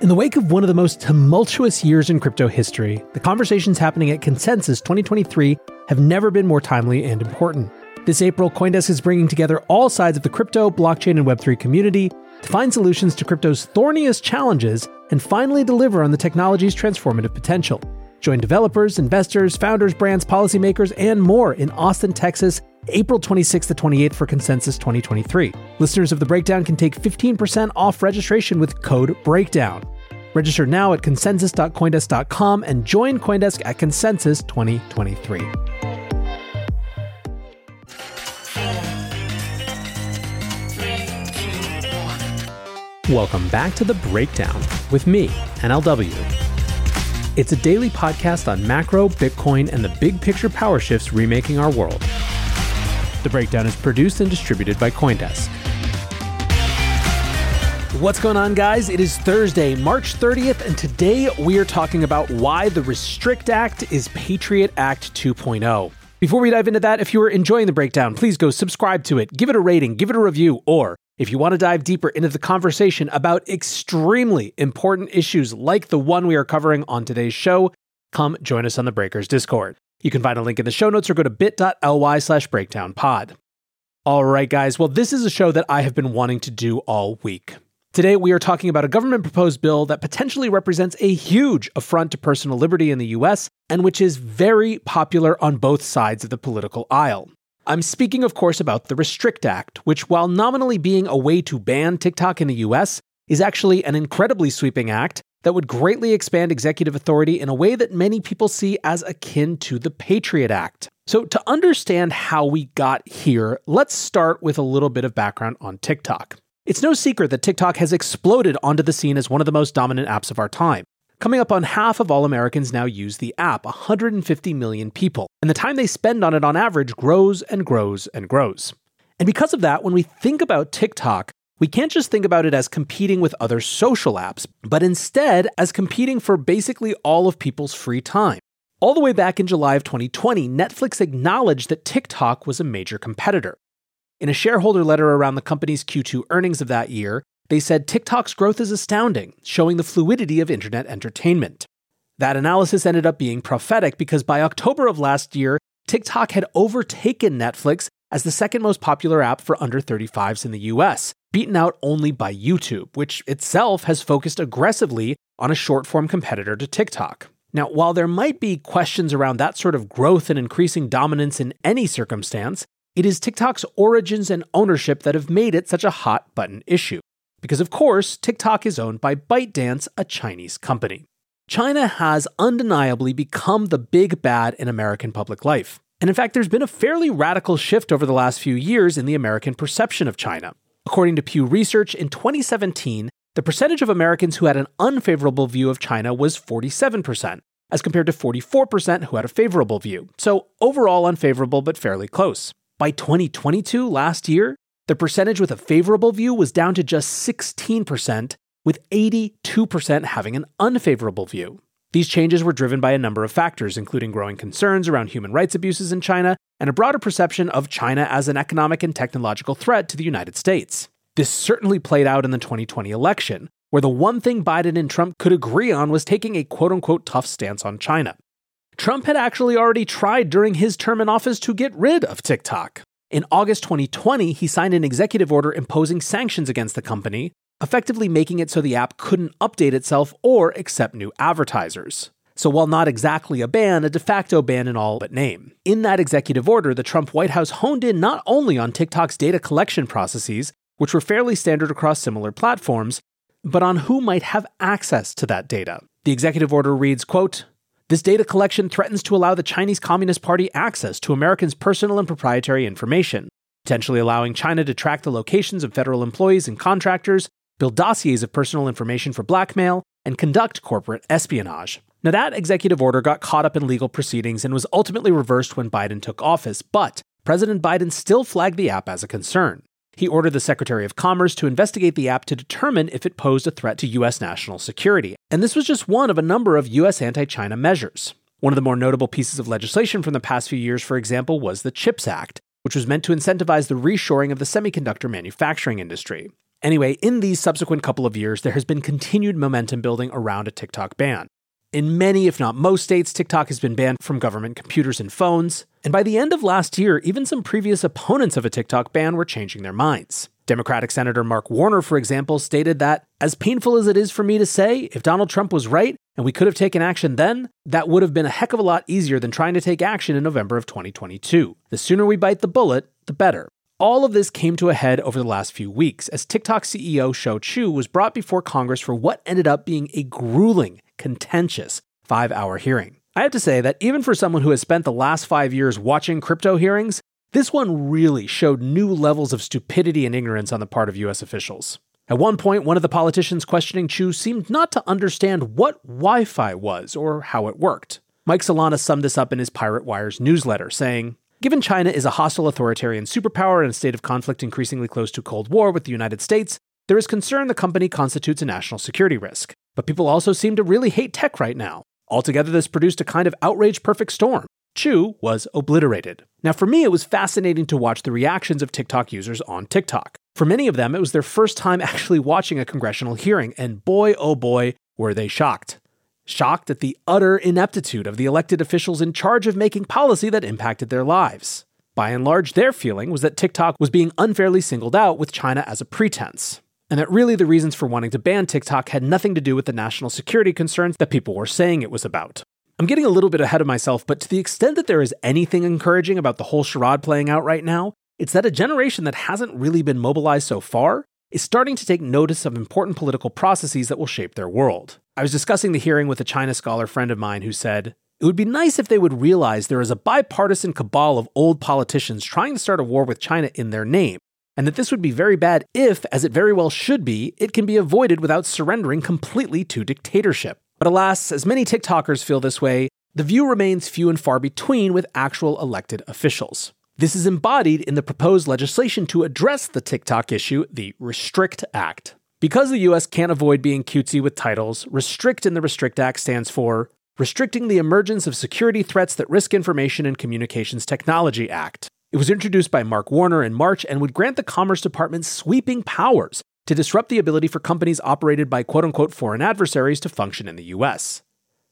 In the wake of one of the most tumultuous years in crypto history, the conversations happening at Consensus 2023 have never been more timely and important. This April, Coindesk is bringing together all sides of the crypto, blockchain, and Web3 community to find solutions to crypto's thorniest challenges and finally deliver on the technology's transformative potential. Join developers, investors, founders, brands, policymakers, and more in Austin, Texas, April 26th to 28th for Consensus 2023. Listeners of The Breakdown can take 15% off registration with code BREAKDOWN. Register now at consensus.coindesk.com and join Coindesk at Consensus 2023. Welcome back to The Breakdown with me, NLW. It's a daily podcast on macro, Bitcoin, and the big picture power shifts remaking our world. The Breakdown is produced and distributed by Coindesk. What's going on, guys? It is Thursday, March 30th, and today we are talking about why the Restrict Act is Patriot Act 2.0. Before we dive into that, if you are enjoying the breakdown, please go subscribe to it, give it a rating, give it a review, or if you want to dive deeper into the conversation about extremely important issues like the one we are covering on today's show, come join us on the Breakers Discord. You can find a link in the show notes or go to bit.ly slash breakdownpod. All right, guys. Well, this is a show that I have been wanting to do all week. Today, we are talking about a government proposed bill that potentially represents a huge affront to personal liberty in the US and which is very popular on both sides of the political aisle. I'm speaking, of course, about the Restrict Act, which, while nominally being a way to ban TikTok in the US, is actually an incredibly sweeping act that would greatly expand executive authority in a way that many people see as akin to the Patriot Act. So, to understand how we got here, let's start with a little bit of background on TikTok. It's no secret that TikTok has exploded onto the scene as one of the most dominant apps of our time. Coming up on half of all Americans now use the app, 150 million people, and the time they spend on it on average grows and grows and grows. And because of that, when we think about TikTok, we can't just think about it as competing with other social apps, but instead as competing for basically all of people's free time. All the way back in July of 2020, Netflix acknowledged that TikTok was a major competitor. In a shareholder letter around the company's Q2 earnings of that year, they said TikTok's growth is astounding, showing the fluidity of internet entertainment. That analysis ended up being prophetic because by October of last year, TikTok had overtaken Netflix as the second most popular app for under 35s in the US, beaten out only by YouTube, which itself has focused aggressively on a short form competitor to TikTok. Now, while there might be questions around that sort of growth and increasing dominance in any circumstance, it is TikTok's origins and ownership that have made it such a hot button issue. Because, of course, TikTok is owned by ByteDance, a Chinese company. China has undeniably become the big bad in American public life. And in fact, there's been a fairly radical shift over the last few years in the American perception of China. According to Pew Research, in 2017, the percentage of Americans who had an unfavorable view of China was 47%, as compared to 44% who had a favorable view. So, overall unfavorable, but fairly close. By 2022, last year, the percentage with a favorable view was down to just 16%, with 82% having an unfavorable view. These changes were driven by a number of factors, including growing concerns around human rights abuses in China and a broader perception of China as an economic and technological threat to the United States. This certainly played out in the 2020 election, where the one thing Biden and Trump could agree on was taking a quote unquote tough stance on China. Trump had actually already tried during his term in office to get rid of TikTok. In August 2020, he signed an executive order imposing sanctions against the company, effectively making it so the app couldn't update itself or accept new advertisers. So, while not exactly a ban, a de facto ban in all but name. In that executive order, the Trump White House honed in not only on TikTok's data collection processes, which were fairly standard across similar platforms, but on who might have access to that data. The executive order reads, quote, this data collection threatens to allow the Chinese Communist Party access to Americans' personal and proprietary information, potentially allowing China to track the locations of federal employees and contractors, build dossiers of personal information for blackmail, and conduct corporate espionage. Now, that executive order got caught up in legal proceedings and was ultimately reversed when Biden took office, but President Biden still flagged the app as a concern. He ordered the Secretary of Commerce to investigate the app to determine if it posed a threat to U.S. national security. And this was just one of a number of U.S. anti China measures. One of the more notable pieces of legislation from the past few years, for example, was the CHIPS Act, which was meant to incentivize the reshoring of the semiconductor manufacturing industry. Anyway, in these subsequent couple of years, there has been continued momentum building around a TikTok ban. In many, if not most states, TikTok has been banned from government computers and phones. And by the end of last year, even some previous opponents of a TikTok ban were changing their minds. Democratic Senator Mark Warner, for example, stated that, as painful as it is for me to say, if Donald Trump was right and we could have taken action then, that would have been a heck of a lot easier than trying to take action in November of 2022. The sooner we bite the bullet, the better. All of this came to a head over the last few weeks as TikTok CEO Shou Chew was brought before Congress for what ended up being a grueling contentious five hour hearing. I have to say that even for someone who has spent the last five years watching crypto hearings, this one really showed new levels of stupidity and ignorance on the part of US officials. At one point, one of the politicians questioning Chew seemed not to understand what Wi Fi was or how it worked. Mike Solana summed this up in his Pirate Wires newsletter, saying, Given China is a hostile authoritarian superpower in a state of conflict increasingly close to Cold War with the United States, there is concern the company constitutes a national security risk. But people also seem to really hate tech right now. Altogether, this produced a kind of outrage perfect storm. Chew was obliterated. Now, for me, it was fascinating to watch the reactions of TikTok users on TikTok. For many of them, it was their first time actually watching a congressional hearing, and boy, oh boy, were they shocked. Shocked at the utter ineptitude of the elected officials in charge of making policy that impacted their lives. By and large, their feeling was that TikTok was being unfairly singled out with China as a pretense and that really the reasons for wanting to ban TikTok had nothing to do with the national security concerns that people were saying it was about. I'm getting a little bit ahead of myself, but to the extent that there is anything encouraging about the whole charade playing out right now, it's that a generation that hasn't really been mobilized so far is starting to take notice of important political processes that will shape their world. I was discussing the hearing with a China scholar friend of mine who said, It would be nice if they would realize there is a bipartisan cabal of old politicians trying to start a war with China in their name, and that this would be very bad if, as it very well should be, it can be avoided without surrendering completely to dictatorship. But alas, as many TikTokers feel this way, the view remains few and far between with actual elected officials. This is embodied in the proposed legislation to address the TikTok issue, the Restrict Act. Because the US can't avoid being cutesy with titles, Restrict in the Restrict Act stands for Restricting the Emergence of Security Threats That Risk Information and Communications Technology Act. It was introduced by Mark Warner in March and would grant the Commerce Department sweeping powers to disrupt the ability for companies operated by quote unquote foreign adversaries to function in the US.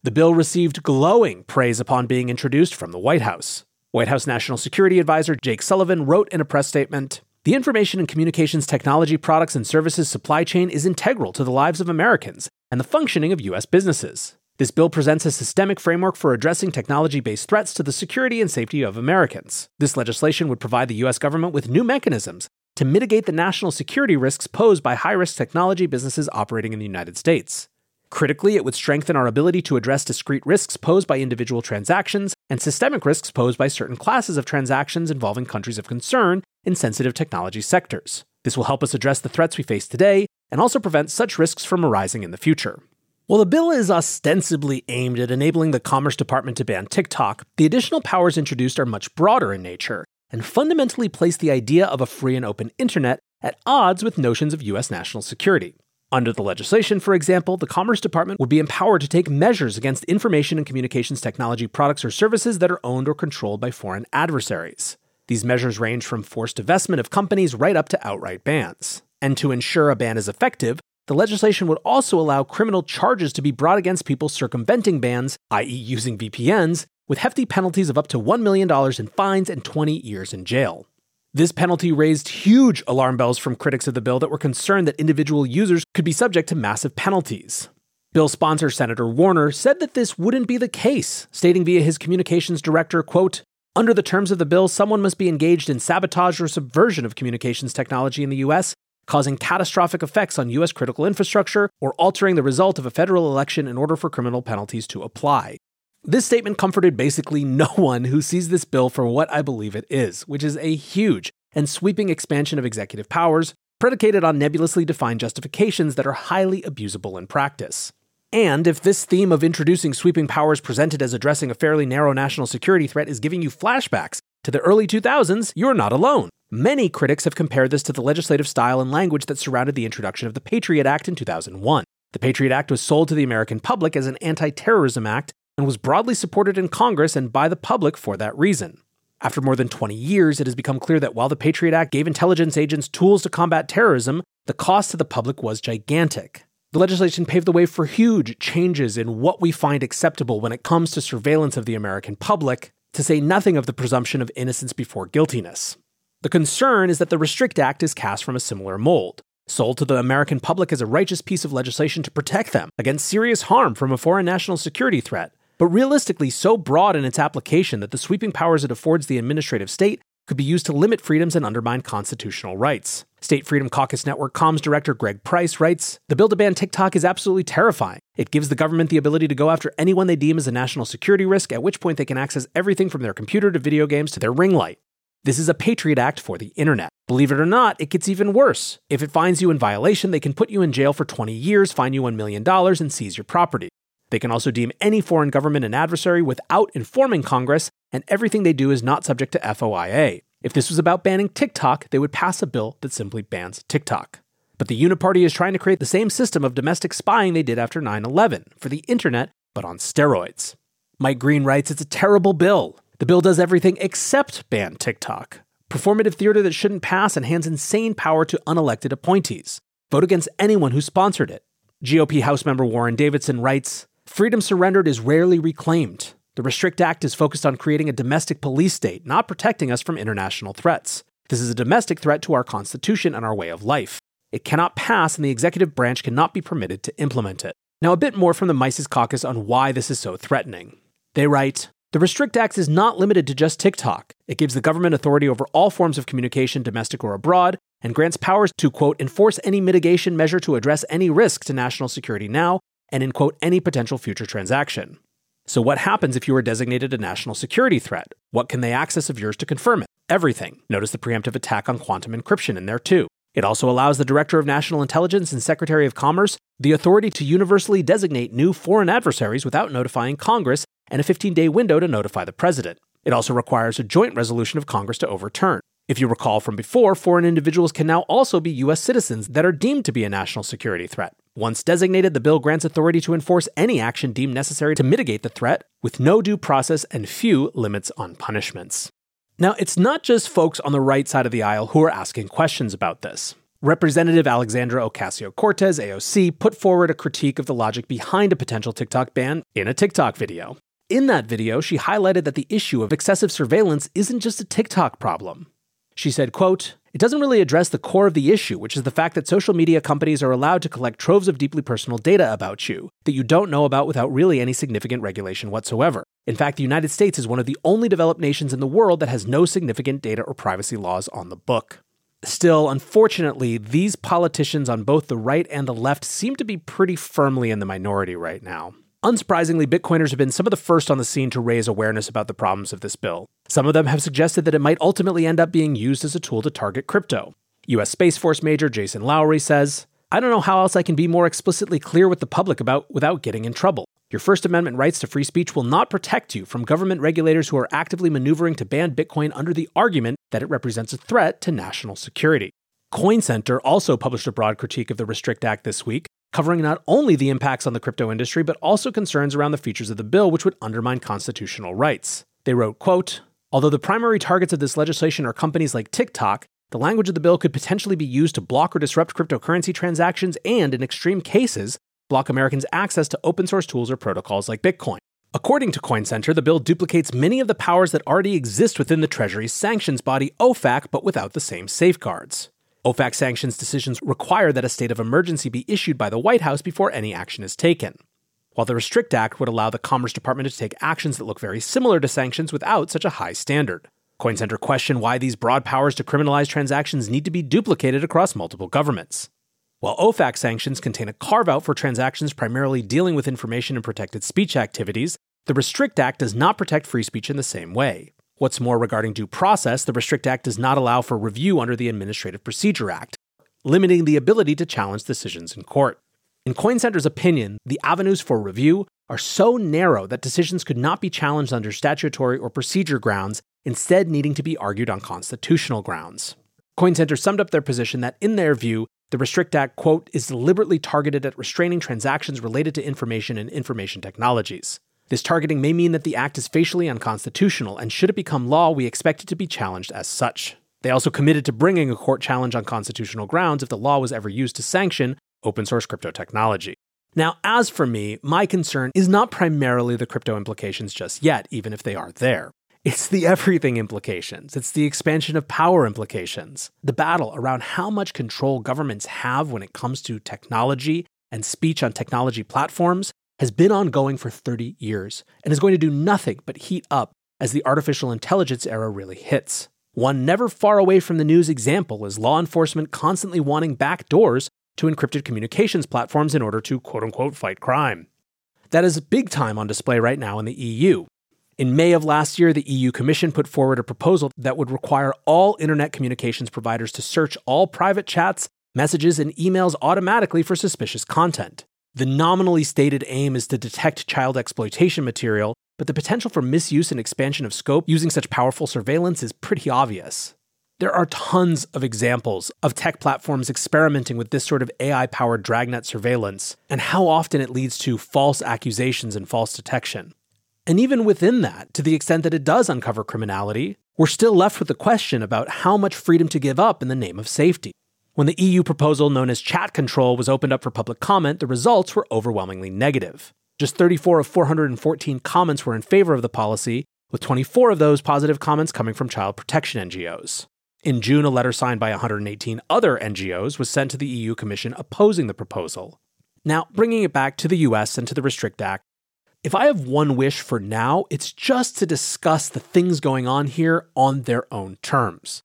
The bill received glowing praise upon being introduced from the White House. White House National Security Advisor Jake Sullivan wrote in a press statement The information and communications technology products and services supply chain is integral to the lives of Americans and the functioning of U.S. businesses. This bill presents a systemic framework for addressing technology based threats to the security and safety of Americans. This legislation would provide the U.S. government with new mechanisms to mitigate the national security risks posed by high risk technology businesses operating in the United States. Critically, it would strengthen our ability to address discrete risks posed by individual transactions and systemic risks posed by certain classes of transactions involving countries of concern in sensitive technology sectors. This will help us address the threats we face today and also prevent such risks from arising in the future. While the bill is ostensibly aimed at enabling the Commerce Department to ban TikTok, the additional powers introduced are much broader in nature and fundamentally place the idea of a free and open internet at odds with notions of US national security. Under the legislation, for example, the Commerce Department would be empowered to take measures against information and communications technology products or services that are owned or controlled by foreign adversaries. These measures range from forced divestment of companies right up to outright bans. And to ensure a ban is effective, the legislation would also allow criminal charges to be brought against people circumventing bans, i.e., using VPNs, with hefty penalties of up to $1 million in fines and 20 years in jail. This penalty raised huge alarm bells from critics of the bill that were concerned that individual users could be subject to massive penalties. Bill sponsor Senator Warner said that this wouldn't be the case, stating via his communications director, quote, under the terms of the bill, someone must be engaged in sabotage or subversion of communications technology in the US causing catastrophic effects on U.S. critical infrastructure, or altering the result of a federal election in order for criminal penalties to apply. This statement comforted basically no one who sees this bill for what I believe it is, which is a huge and sweeping expansion of executive powers predicated on nebulously defined justifications that are highly abusable in practice. And if this theme of introducing sweeping powers presented as addressing a fairly narrow national security threat is giving you flashbacks to the early 2000s, you're not alone. Many critics have compared this to the legislative style and language that surrounded the introduction of the Patriot Act in 2001. The Patriot Act was sold to the American public as an anti terrorism act and was broadly supported in Congress and by the public for that reason. After more than 20 years, it has become clear that while the Patriot Act gave intelligence agents tools to combat terrorism, the cost to the public was gigantic. The legislation paved the way for huge changes in what we find acceptable when it comes to surveillance of the American public, to say nothing of the presumption of innocence before guiltiness. The concern is that the Restrict Act is cast from a similar mold, sold to the American public as a righteous piece of legislation to protect them against serious harm from a foreign national security threat, but realistically so broad in its application that the sweeping powers it affords the administrative state could be used to limit freedoms and undermine constitutional rights. State Freedom Caucus Network comms director Greg Price writes The bill to ban TikTok is absolutely terrifying. It gives the government the ability to go after anyone they deem as a national security risk, at which point they can access everything from their computer to video games to their ring light. This is a Patriot Act for the internet. Believe it or not, it gets even worse. If it finds you in violation, they can put you in jail for 20 years, fine you $1 million, and seize your property. They can also deem any foreign government an adversary without informing Congress, and everything they do is not subject to FOIA. If this was about banning TikTok, they would pass a bill that simply bans TikTok. But the Uniparty is trying to create the same system of domestic spying they did after 9 11 for the internet, but on steroids. Mike Green writes it's a terrible bill. The bill does everything except ban TikTok. Performative theater that shouldn't pass and hands insane power to unelected appointees. Vote against anyone who sponsored it. GOP House member Warren Davidson writes Freedom surrendered is rarely reclaimed. The Restrict Act is focused on creating a domestic police state, not protecting us from international threats. This is a domestic threat to our Constitution and our way of life. It cannot pass, and the executive branch cannot be permitted to implement it. Now, a bit more from the Mises Caucus on why this is so threatening. They write The Restrict Act is not limited to just TikTok. It gives the government authority over all forms of communication, domestic or abroad, and grants powers to, quote, enforce any mitigation measure to address any risk to national security now, and in, quote, any potential future transaction. So, what happens if you are designated a national security threat? What can they access of yours to confirm it? Everything. Notice the preemptive attack on quantum encryption in there, too. It also allows the Director of National Intelligence and Secretary of Commerce the authority to universally designate new foreign adversaries without notifying Congress and a 15 day window to notify the President. It also requires a joint resolution of Congress to overturn. If you recall from before, foreign individuals can now also be U.S. citizens that are deemed to be a national security threat. Once designated, the bill grants authority to enforce any action deemed necessary to mitigate the threat, with no due process and few limits on punishments. Now, it's not just folks on the right side of the aisle who are asking questions about this. Representative Alexandra Ocasio Cortez, AOC, put forward a critique of the logic behind a potential TikTok ban in a TikTok video. In that video, she highlighted that the issue of excessive surveillance isn't just a TikTok problem. She said, quote, it doesn't really address the core of the issue, which is the fact that social media companies are allowed to collect troves of deeply personal data about you that you don't know about without really any significant regulation whatsoever. In fact, the United States is one of the only developed nations in the world that has no significant data or privacy laws on the book. Still, unfortunately, these politicians on both the right and the left seem to be pretty firmly in the minority right now. Unsurprisingly, Bitcoiners have been some of the first on the scene to raise awareness about the problems of this bill. Some of them have suggested that it might ultimately end up being used as a tool to target crypto. US Space Force Major Jason Lowery says, I don't know how else I can be more explicitly clear with the public about without getting in trouble. Your First Amendment rights to free speech will not protect you from government regulators who are actively maneuvering to ban Bitcoin under the argument that it represents a threat to national security. Coin Center also published a broad critique of the Restrict Act this week, covering not only the impacts on the crypto industry, but also concerns around the features of the bill which would undermine constitutional rights. They wrote, quote, Although the primary targets of this legislation are companies like TikTok, the language of the bill could potentially be used to block or disrupt cryptocurrency transactions and, in extreme cases, block Americans' access to open source tools or protocols like Bitcoin. According to Coin Center, the bill duplicates many of the powers that already exist within the Treasury's sanctions body, OFAC, but without the same safeguards. OFAC sanctions decisions require that a state of emergency be issued by the White House before any action is taken, while the Restrict Act would allow the Commerce Department to take actions that look very similar to sanctions without such a high standard. CoinCenter questioned why these broad powers to criminalize transactions need to be duplicated across multiple governments. While OFAC sanctions contain a carve out for transactions primarily dealing with information and protected speech activities, the Restrict Act does not protect free speech in the same way. What's more, regarding due process, the Restrict Act does not allow for review under the Administrative Procedure Act, limiting the ability to challenge decisions in court. In CoinCenter's opinion, the avenues for review are so narrow that decisions could not be challenged under statutory or procedure grounds, instead, needing to be argued on constitutional grounds. CoinCenter summed up their position that, in their view, the Restrict Act, quote, is deliberately targeted at restraining transactions related to information and information technologies. This targeting may mean that the act is facially unconstitutional, and should it become law, we expect it to be challenged as such. They also committed to bringing a court challenge on constitutional grounds if the law was ever used to sanction open source crypto technology. Now, as for me, my concern is not primarily the crypto implications just yet, even if they are there. It's the everything implications. It's the expansion of power implications. The battle around how much control governments have when it comes to technology and speech on technology platforms has been ongoing for 30 years and is going to do nothing but heat up as the artificial intelligence era really hits. One never far away from the news example is law enforcement constantly wanting backdoors to encrypted communications platforms in order to quote unquote fight crime. That is big time on display right now in the EU. In May of last year, the EU Commission put forward a proposal that would require all internet communications providers to search all private chats, messages, and emails automatically for suspicious content. The nominally stated aim is to detect child exploitation material, but the potential for misuse and expansion of scope using such powerful surveillance is pretty obvious. There are tons of examples of tech platforms experimenting with this sort of AI powered dragnet surveillance, and how often it leads to false accusations and false detection. And even within that, to the extent that it does uncover criminality, we're still left with the question about how much freedom to give up in the name of safety. When the EU proposal known as chat control was opened up for public comment, the results were overwhelmingly negative. Just 34 of 414 comments were in favor of the policy, with 24 of those positive comments coming from child protection NGOs. In June, a letter signed by 118 other NGOs was sent to the EU Commission opposing the proposal. Now, bringing it back to the US and to the Restrict Act, if I have one wish for now, it's just to discuss the things going on here on their own terms.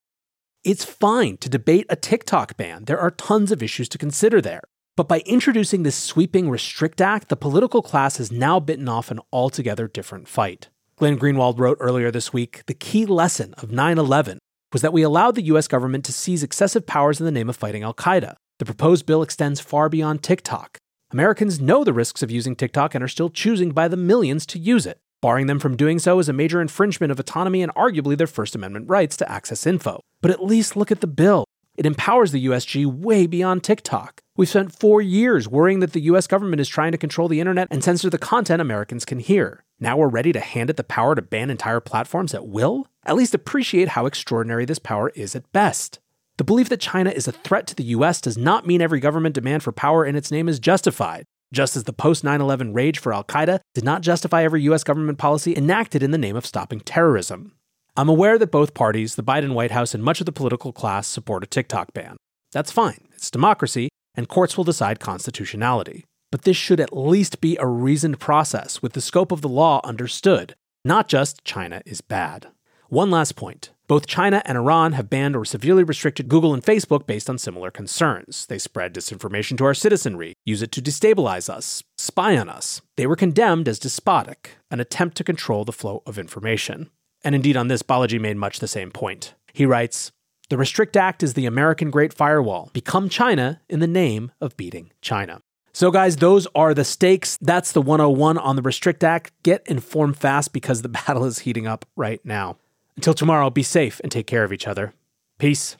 It's fine to debate a TikTok ban, there are tons of issues to consider there. But by introducing this sweeping Restrict Act, the political class has now bitten off an altogether different fight. Glenn Greenwald wrote earlier this week the key lesson of 9 11 was that we allowed the US government to seize excessive powers in the name of fighting Al Qaeda. The proposed bill extends far beyond TikTok. Americans know the risks of using TikTok and are still choosing by the millions to use it. Barring them from doing so is a major infringement of autonomy and arguably their First Amendment rights to access info. But at least look at the bill. It empowers the USG way beyond TikTok. We've spent four years worrying that the US government is trying to control the internet and censor the content Americans can hear. Now we're ready to hand it the power to ban entire platforms at will? At least appreciate how extraordinary this power is at best. The belief that China is a threat to the US does not mean every government demand for power in its name is justified. Just as the post 9 11 rage for Al Qaeda did not justify every US government policy enacted in the name of stopping terrorism. I'm aware that both parties, the Biden White House and much of the political class, support a TikTok ban. That's fine, it's democracy, and courts will decide constitutionality. But this should at least be a reasoned process with the scope of the law understood, not just China is bad. One last point. Both China and Iran have banned or severely restricted Google and Facebook based on similar concerns. They spread disinformation to our citizenry, use it to destabilize us, spy on us. They were condemned as despotic, an attempt to control the flow of information. And indeed, on this, Balaji made much the same point. He writes The Restrict Act is the American Great Firewall. Become China in the name of beating China. So, guys, those are the stakes. That's the 101 on the Restrict Act. Get informed fast because the battle is heating up right now. Until tomorrow, be safe and take care of each other. Peace.